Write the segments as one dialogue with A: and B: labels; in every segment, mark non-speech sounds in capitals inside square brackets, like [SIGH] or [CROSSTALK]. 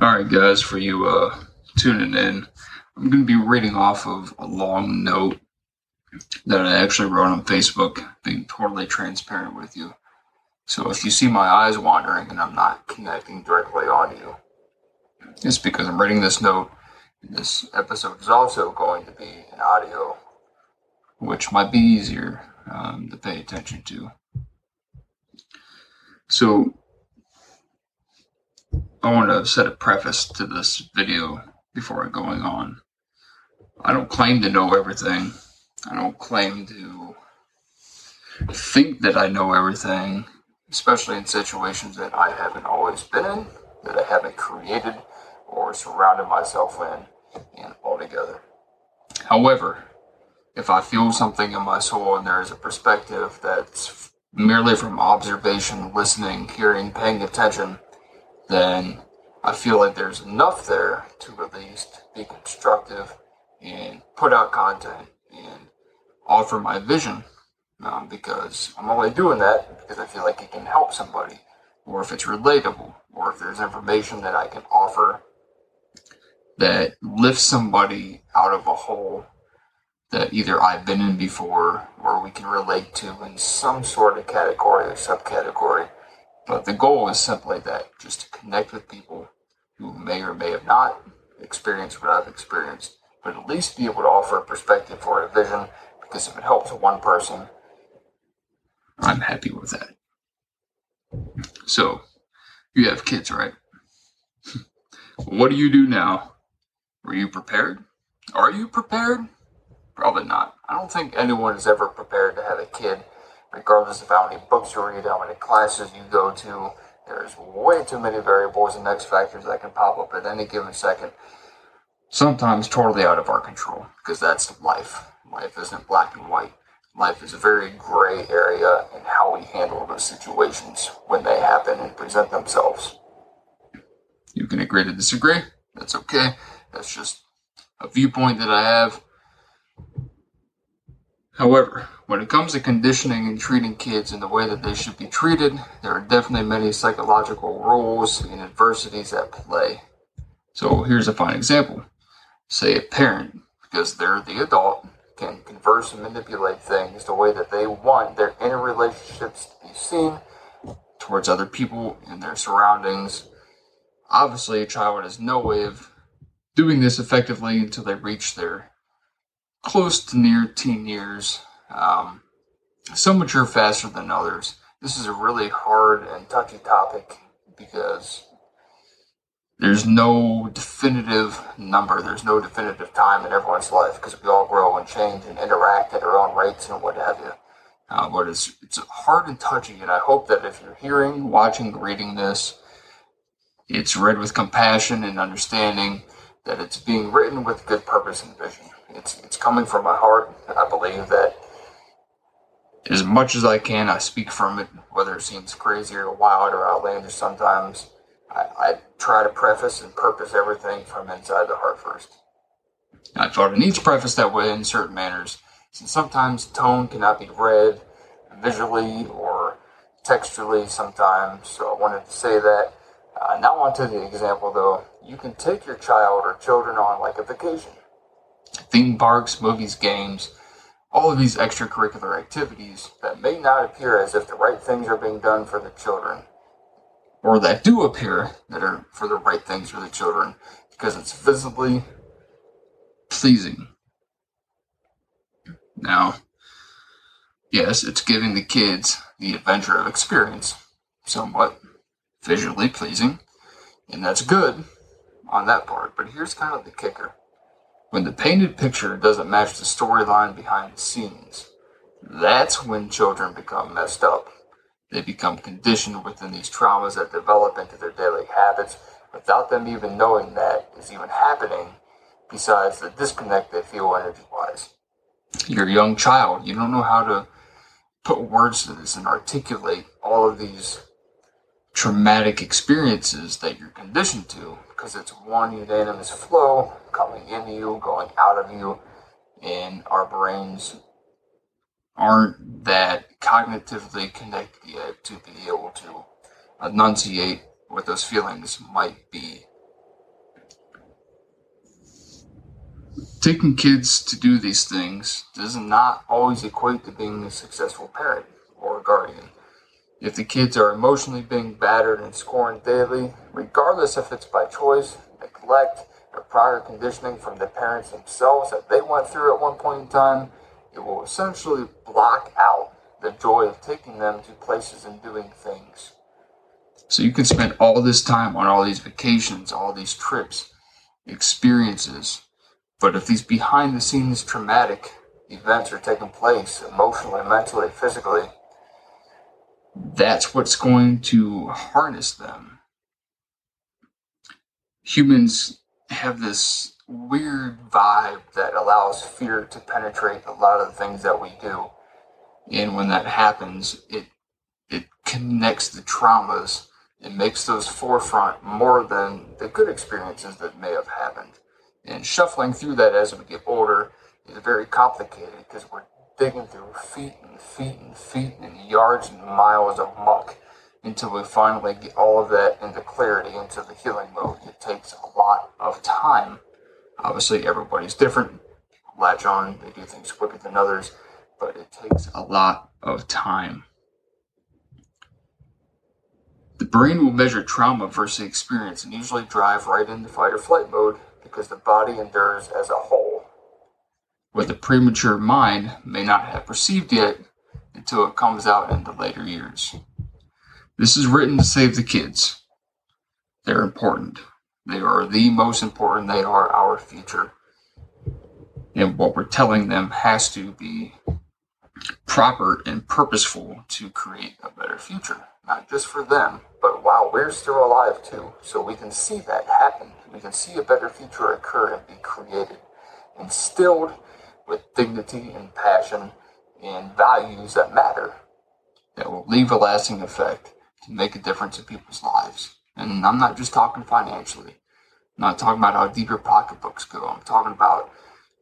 A: guys, for you uh, tuning in. I'm going to be reading off of a long note that I actually wrote on Facebook, being totally transparent with you. So if you see my eyes wandering and I'm not connecting directly on you, it's because I'm reading this note. This episode is also going to be an audio, which might be easier um, to pay attention to. So I want to set a preface to this video before going on. I don't claim to know everything. I don't claim to think that I know everything, especially in situations that I haven't always been in, that I haven't created or surrounded myself in, and altogether. However, if I feel something in my soul and there is a perspective that's merely from observation, listening, hearing, paying attention, then I feel like there's enough there to at least be constructive and put out content and offer my vision um, because I'm only doing that because I feel like it can help somebody or if it's relatable or if there's information that I can offer that lifts somebody out of a hole that either I've been in before or we can relate to in some sort of category or subcategory but the goal is simply that just to connect with people who may or may have not experienced what I've experienced, but at least be able to offer a perspective or a vision because if it helps one person, I'm happy with that. So, you have kids, right? [LAUGHS] what do you do now? Were you prepared? Are you prepared? Probably not. I don't think anyone is ever prepared to have a kid regardless of how many books you read, how many classes you go to. There's way too many variables and X factors that can pop up at any given second. Sometimes totally out of our control, because that's life. Life isn't black and white. Life is a very gray area in how we handle those situations when they happen and present themselves. You can agree to disagree. That's okay. That's just a viewpoint that I have. However, when it comes to conditioning and treating kids in the way that they should be treated, there are definitely many psychological rules and adversities at play. So here's a fine example. Say a parent, because they're the adult, can converse and manipulate things the way that they want their inner relationships to be seen towards other people and their surroundings. Obviously, a child has no way of doing this effectively until they reach their close to near teen years um, some mature faster than others. This is a really hard and touchy topic because there's no definitive number, there's no definitive time in everyone's life because we all grow and change and interact at our own rates and what have you. Uh, but it's, it's hard and touchy, and I hope that if you're hearing, watching, reading this, it's read with compassion and understanding that it's being written with good purpose and vision. It's, it's coming from my heart. I believe that as much as I can, I speak from it, whether it seems crazy or wild or outlandish sometimes. I, I try to preface and purpose everything from inside the heart first. I felt it needs preface that way in certain manners, since sometimes tone cannot be read visually or textually sometimes, so I wanted to say that. Uh, now on to the example though. You can take your child or children on like a vacation. Theme parks, movies, games, all of these extracurricular activities that may not appear as if the right things are being done for the children, or that do appear that are for the right things for the children, because it's visibly pleasing. Now, yes, it's giving the kids the adventure of experience, somewhat visually pleasing, and that's good on that part, but here's kind of the kicker when the painted picture doesn't match the storyline behind the scenes, that's when children become messed up. They become conditioned within these traumas that develop into their daily habits without them even knowing that is even happening, besides the disconnect they feel energy wise. You're a young child, you don't know how to put words to this and articulate all of these traumatic experiences that you're conditioned to because it's one unanimous flow coming into you, going out of you, and our brains aren't that cognitively connected yet to be able to enunciate what those feelings might be. Taking kids to do these things does not always equate to being a successful parent or guardian. If the kids are emotionally being battered and scorned daily, regardless if it's by choice, neglect, or prior conditioning from the parents themselves that they went through at one point in time, it will essentially block out the joy of taking them to places and doing things. So you can spend all this time on all these vacations, all these trips, experiences, but if these behind the scenes traumatic events are taking place emotionally, mentally, physically, that's what's going to harness them. Humans have this weird vibe that allows fear to penetrate a lot of the things that we do. And when that happens, it it connects the traumas and makes those forefront more than the good experiences that may have happened. And shuffling through that as we get older is very complicated because we're digging through feet and feet and feet and yards and miles of muck until we finally get all of that into clarity into the healing mode. It takes a lot of time. Obviously, everybody's different. Latch on, they do things quicker than others, but it takes a lot of time. The brain will measure trauma versus experience and usually drive right into fight or flight mode because the body endures as a whole what the premature mind may not have perceived yet until it comes out in the later years. This is written to save the kids. They're important. They are the most important. They are our future. And what we're telling them has to be proper and purposeful to create a better future. Not just for them, but while we're still alive too. So we can see that happen. We can see a better future occur and be created, instilled with dignity and passion and values that matter that will leave a lasting effect to make a difference in people's lives. And I'm not just talking financially. I'm not talking about how deep your pocketbooks go. I'm talking about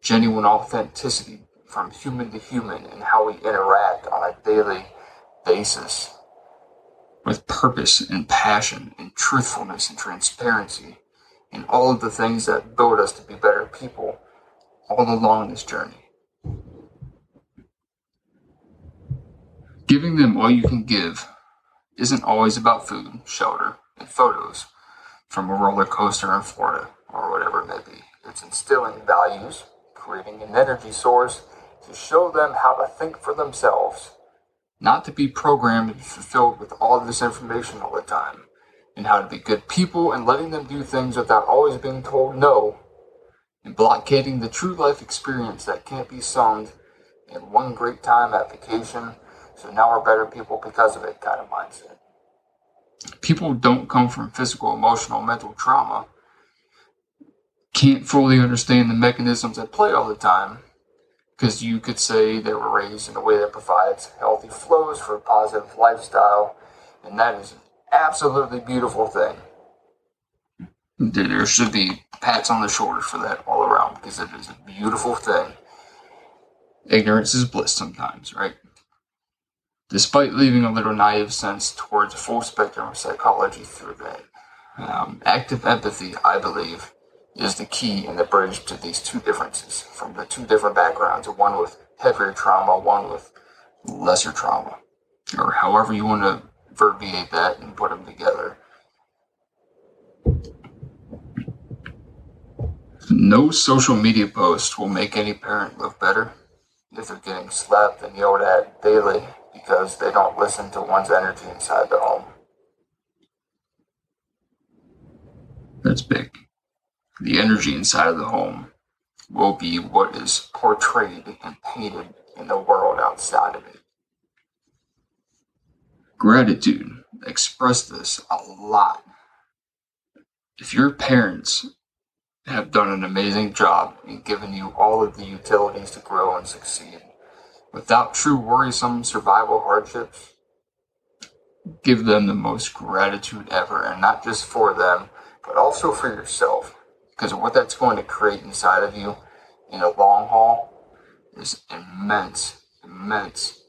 A: genuine authenticity from human to human and how we interact on a daily basis with purpose and passion and truthfulness and transparency and all of the things that build us to be better people all along this journey. Giving them all you can give isn't always about food, shelter, and photos from a roller coaster in Florida or whatever it may be. It's instilling values, creating an energy source to show them how to think for themselves, not to be programmed and fulfilled with all this information all the time, and how to be good people and letting them do things without always being told no blockading the true life experience that can't be summed in one great time at vacation, so now we're better people because of it kind of mindset. People don't come from physical, emotional, mental trauma, can't fully understand the mechanisms at play all the time, because you could say they were raised in a way that provides healthy flows for a positive lifestyle, and that is an absolutely beautiful thing there should be pats on the shoulder for that all around because it is a beautiful thing. Ignorance is bliss sometimes, right? Despite leaving a little naive sense towards a full spectrum of psychology through that, um, active empathy, I believe, is the key and the bridge to these two differences from the two different backgrounds one with heavier trauma, one with lesser trauma, or however you want to verbiate that and put them together. No social media post will make any parent look better if they're getting slapped and yelled at daily because they don't listen to one's energy inside the home. That's big. The energy inside of the home will be what is portrayed and painted in the world outside of it. Gratitude. Express this a lot. If your parents have done an amazing job in giving you all of the utilities to grow and succeed. Without true worrisome survival hardships, give them the most gratitude ever, and not just for them, but also for yourself. Because what that's going to create inside of you in the long haul is immense, immense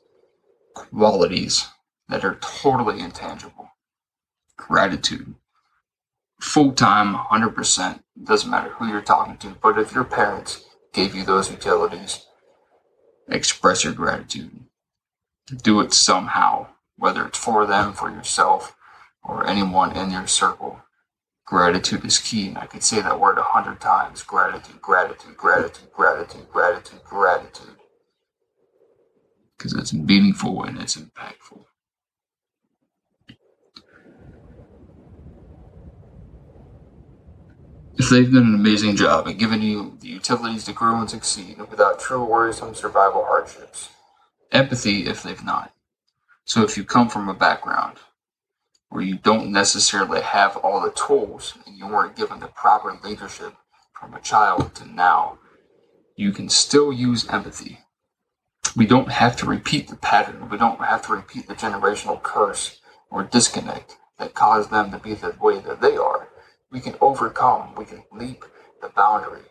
A: qualities that are totally intangible. Gratitude full time, 100%. Doesn't matter who you're talking to. But if your parents gave you those utilities, express your gratitude. Do it somehow, whether it's for them, for yourself, or anyone in your circle. Gratitude is key, and I could say that word a hundred times. Gratitude, gratitude, gratitude, gratitude, gratitude, gratitude. Because it's meaningful and it's impactful. If they've done an amazing job at giving you the utilities to grow and succeed without true worrisome survival hardships. Empathy if they've not. So if you come from a background where you don't necessarily have all the tools and you weren't given the proper leadership from a child to now, you can still use empathy. We don't have to repeat the pattern. We don't have to repeat the generational curse or disconnect that caused them to be the way that they are. We can overcome, we can leap the boundary,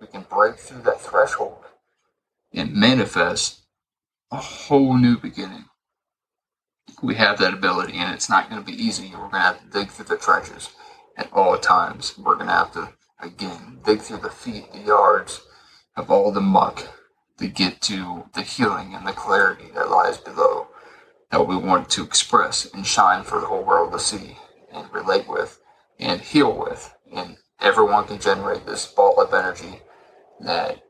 A: we can break through that threshold and manifest a whole new beginning we have that ability, and it's not going to be easy. We're going to have to dig through the trenches at all times. We're going to have to, again, dig through the feet, the yards of all the muck to get to the healing and the clarity that lies below that we want to express and shine for the whole world to see and relate with and heal with. And everyone can generate this ball of energy that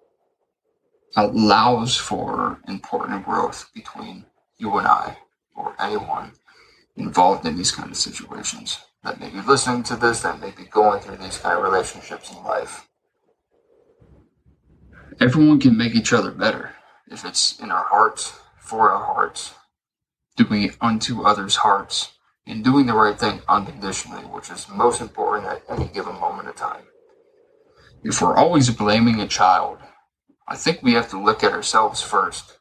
A: allows for important growth between you and I or anyone involved in these kind of situations that may be listening to this, that may be going through these kind of relationships in life. Everyone can make each other better if it's in our hearts, for our hearts, doing it unto others' hearts, and doing the right thing unconditionally, which is most important at any given moment of time. If we're always blaming a child, I think we have to look at ourselves first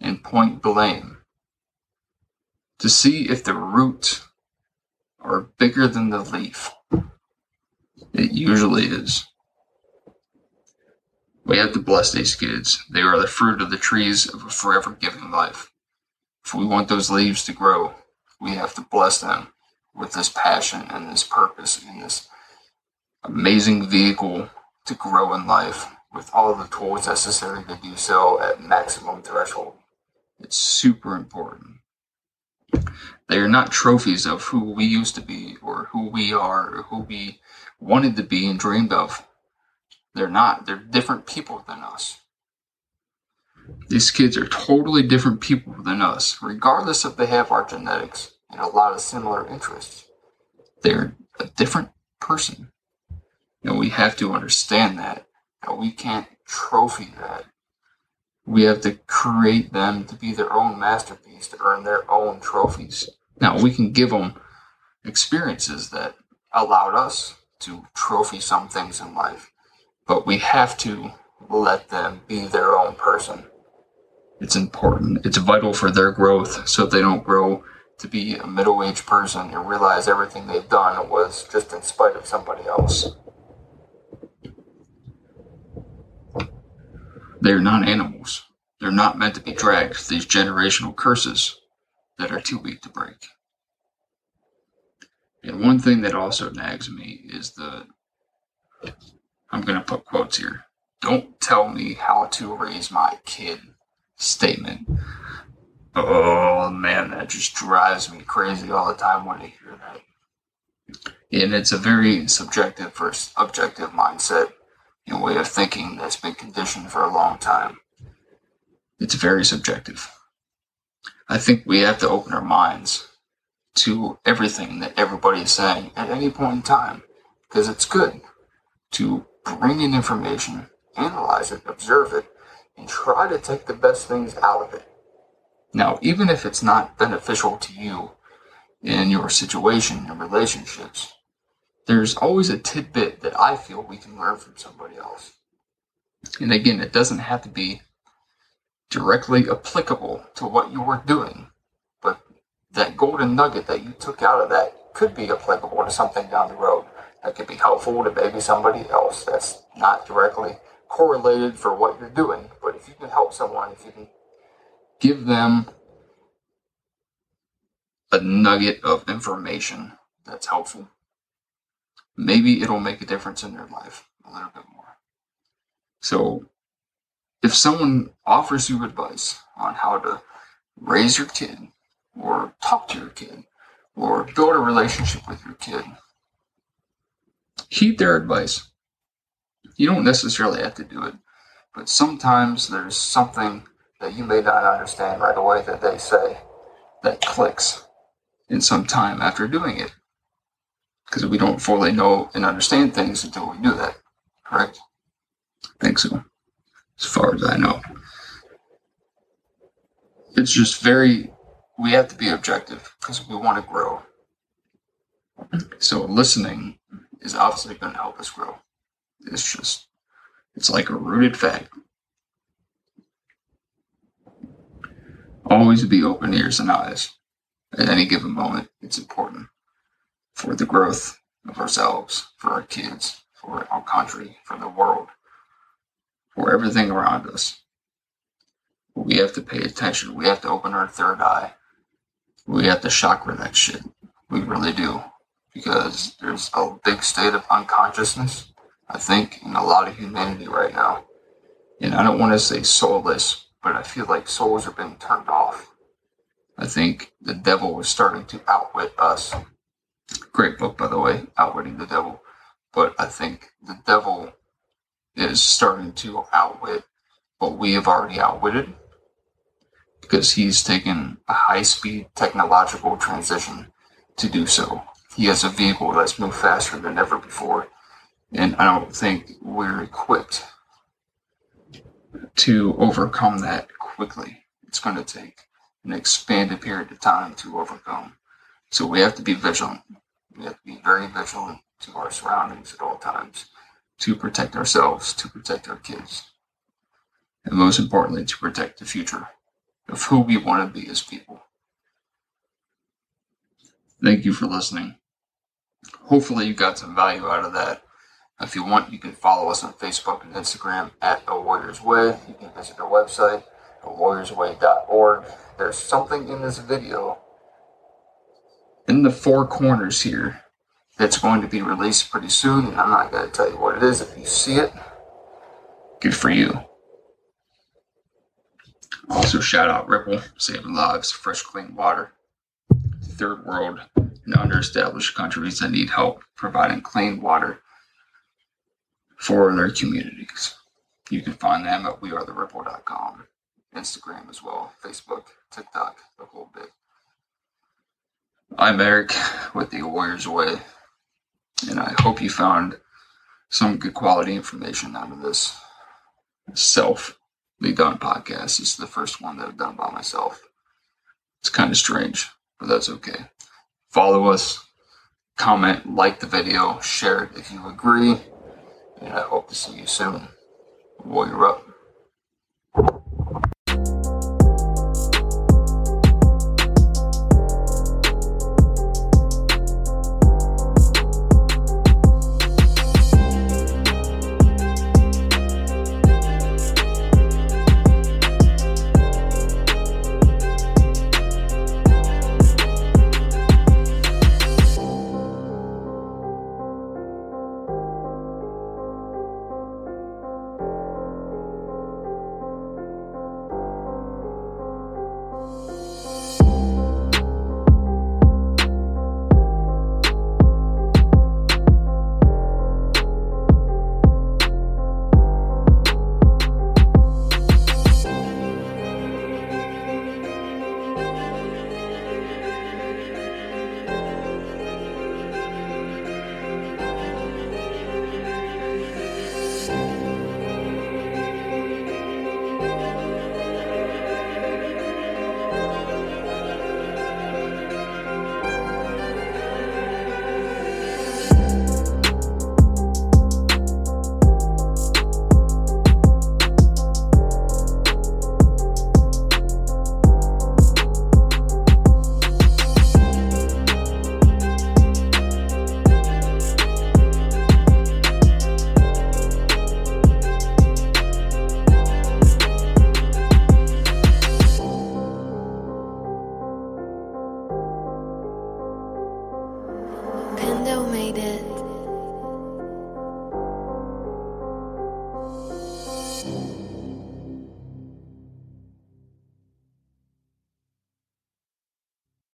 A: and point blame to see if the root are bigger than the leaf. It usually is. We have to bless these kids. They are the fruit of the trees of a forever giving life. If we want those leaves to grow, we have to bless them with this passion and this purpose and this amazing vehicle to grow in life with all the tools necessary to do so at maximum threshold. It's super important. They are not trophies of who we used to be or who we are or who we wanted to be and dreamed of. They're not. They're different people than us. These kids are totally different people than us, regardless if they have our genetics and a lot of similar interests. They're a different person. And we have to understand that. We can't trophy that we have to create them to be their own masterpiece, to earn their own trophies. Now, we can give them experiences that allowed us to trophy some things in life, but we have to let them be their own person. It's important, it's vital for their growth so they don't grow to be a middle aged person and realize everything they've done was just in spite of somebody else. They're not animals. They're not meant to be dragged these generational curses that are too weak to break. And one thing that also nags me is the I'm going to put quotes here. Don't tell me how to raise my kid statement. Oh man, that just drives me crazy all the time when I hear that. And it's a very subjective versus objective mindset and way of thinking that's been conditioned for a long time. It's very subjective. I think we have to open our minds to everything that everybody is saying at any point in time because it's good to bring in information, analyze it, observe it, and try to take the best things out of it. Now, even if it's not beneficial to you in your situation and relationships, there's always a tidbit that I feel we can learn from somebody else. And again, it doesn't have to be directly applicable to what you were doing, but that golden nugget that you took out of that could be applicable to something down the road that could be helpful to maybe somebody else that's not directly correlated for what you're doing. But if you can help someone, if you can give them a nugget of information that's helpful, maybe it'll make a difference in their life a little bit more. So if someone offers you advice on how to raise your kid or talk to your kid or build a relationship with your kid, heed their advice. You don't necessarily have to do it, but sometimes there's something that you may not understand right away that they say that clicks in some time after doing it. Because we don't fully know and understand things until we do that, correct? I think so, as far as I know. It's just very, we have to be objective because we want to grow. So listening is obviously going to help us grow. It's just, it's like a rooted fact. Always be open ears and eyes at any given moment. It's important for the growth of ourselves, for our kids, for our country, for the world, for everything around us. We have to pay attention. We have to open our third eye. We have to chakra that shit. We really do. Because there's a big state of unconsciousness, I think, in a lot of humanity right now. And I don't want to say soulless, but I feel like souls are being turned off. I think the devil was starting to outwit us. Great book, by the way, Outwitting the Devil. But I think the devil is starting to outwit what we have already outwitted because he's taken a high speed technological transition to do so. He has a vehicle that's moved faster than ever before. And I don't think we're equipped to overcome that quickly. It's going to take an expanded period of time to overcome. So we have to be vigilant. We have to be very vigilant to our surroundings at all times to protect ourselves, to protect our kids, and most importantly, to protect the future of who we want to be as people. Thank you for listening. Hopefully, you got some value out of that. If you want, you can follow us on Facebook and Instagram at A Warrior's Way. You can visit our website, awarriorsway.org. There's something in this video in the four corners here that's going to be released pretty soon, and I'm not going to tell you what it is. If you see it, good for you. Also, shout out Ripple, saving lives, fresh, clean water. Third world and underestablished countries that need help providing clean water for their communities. You can find them at wearetheripple.com, Instagram as well, Facebook, TikTok, the whole bit. I'm Eric with the Warriors Way, and I hope you found some good quality information out of this self done podcast. This is the first one that I've done by myself. It's kind of strange, but that's okay. Follow us, comment, like the video, share it if you agree, and I hope to see you soon. Warrior up.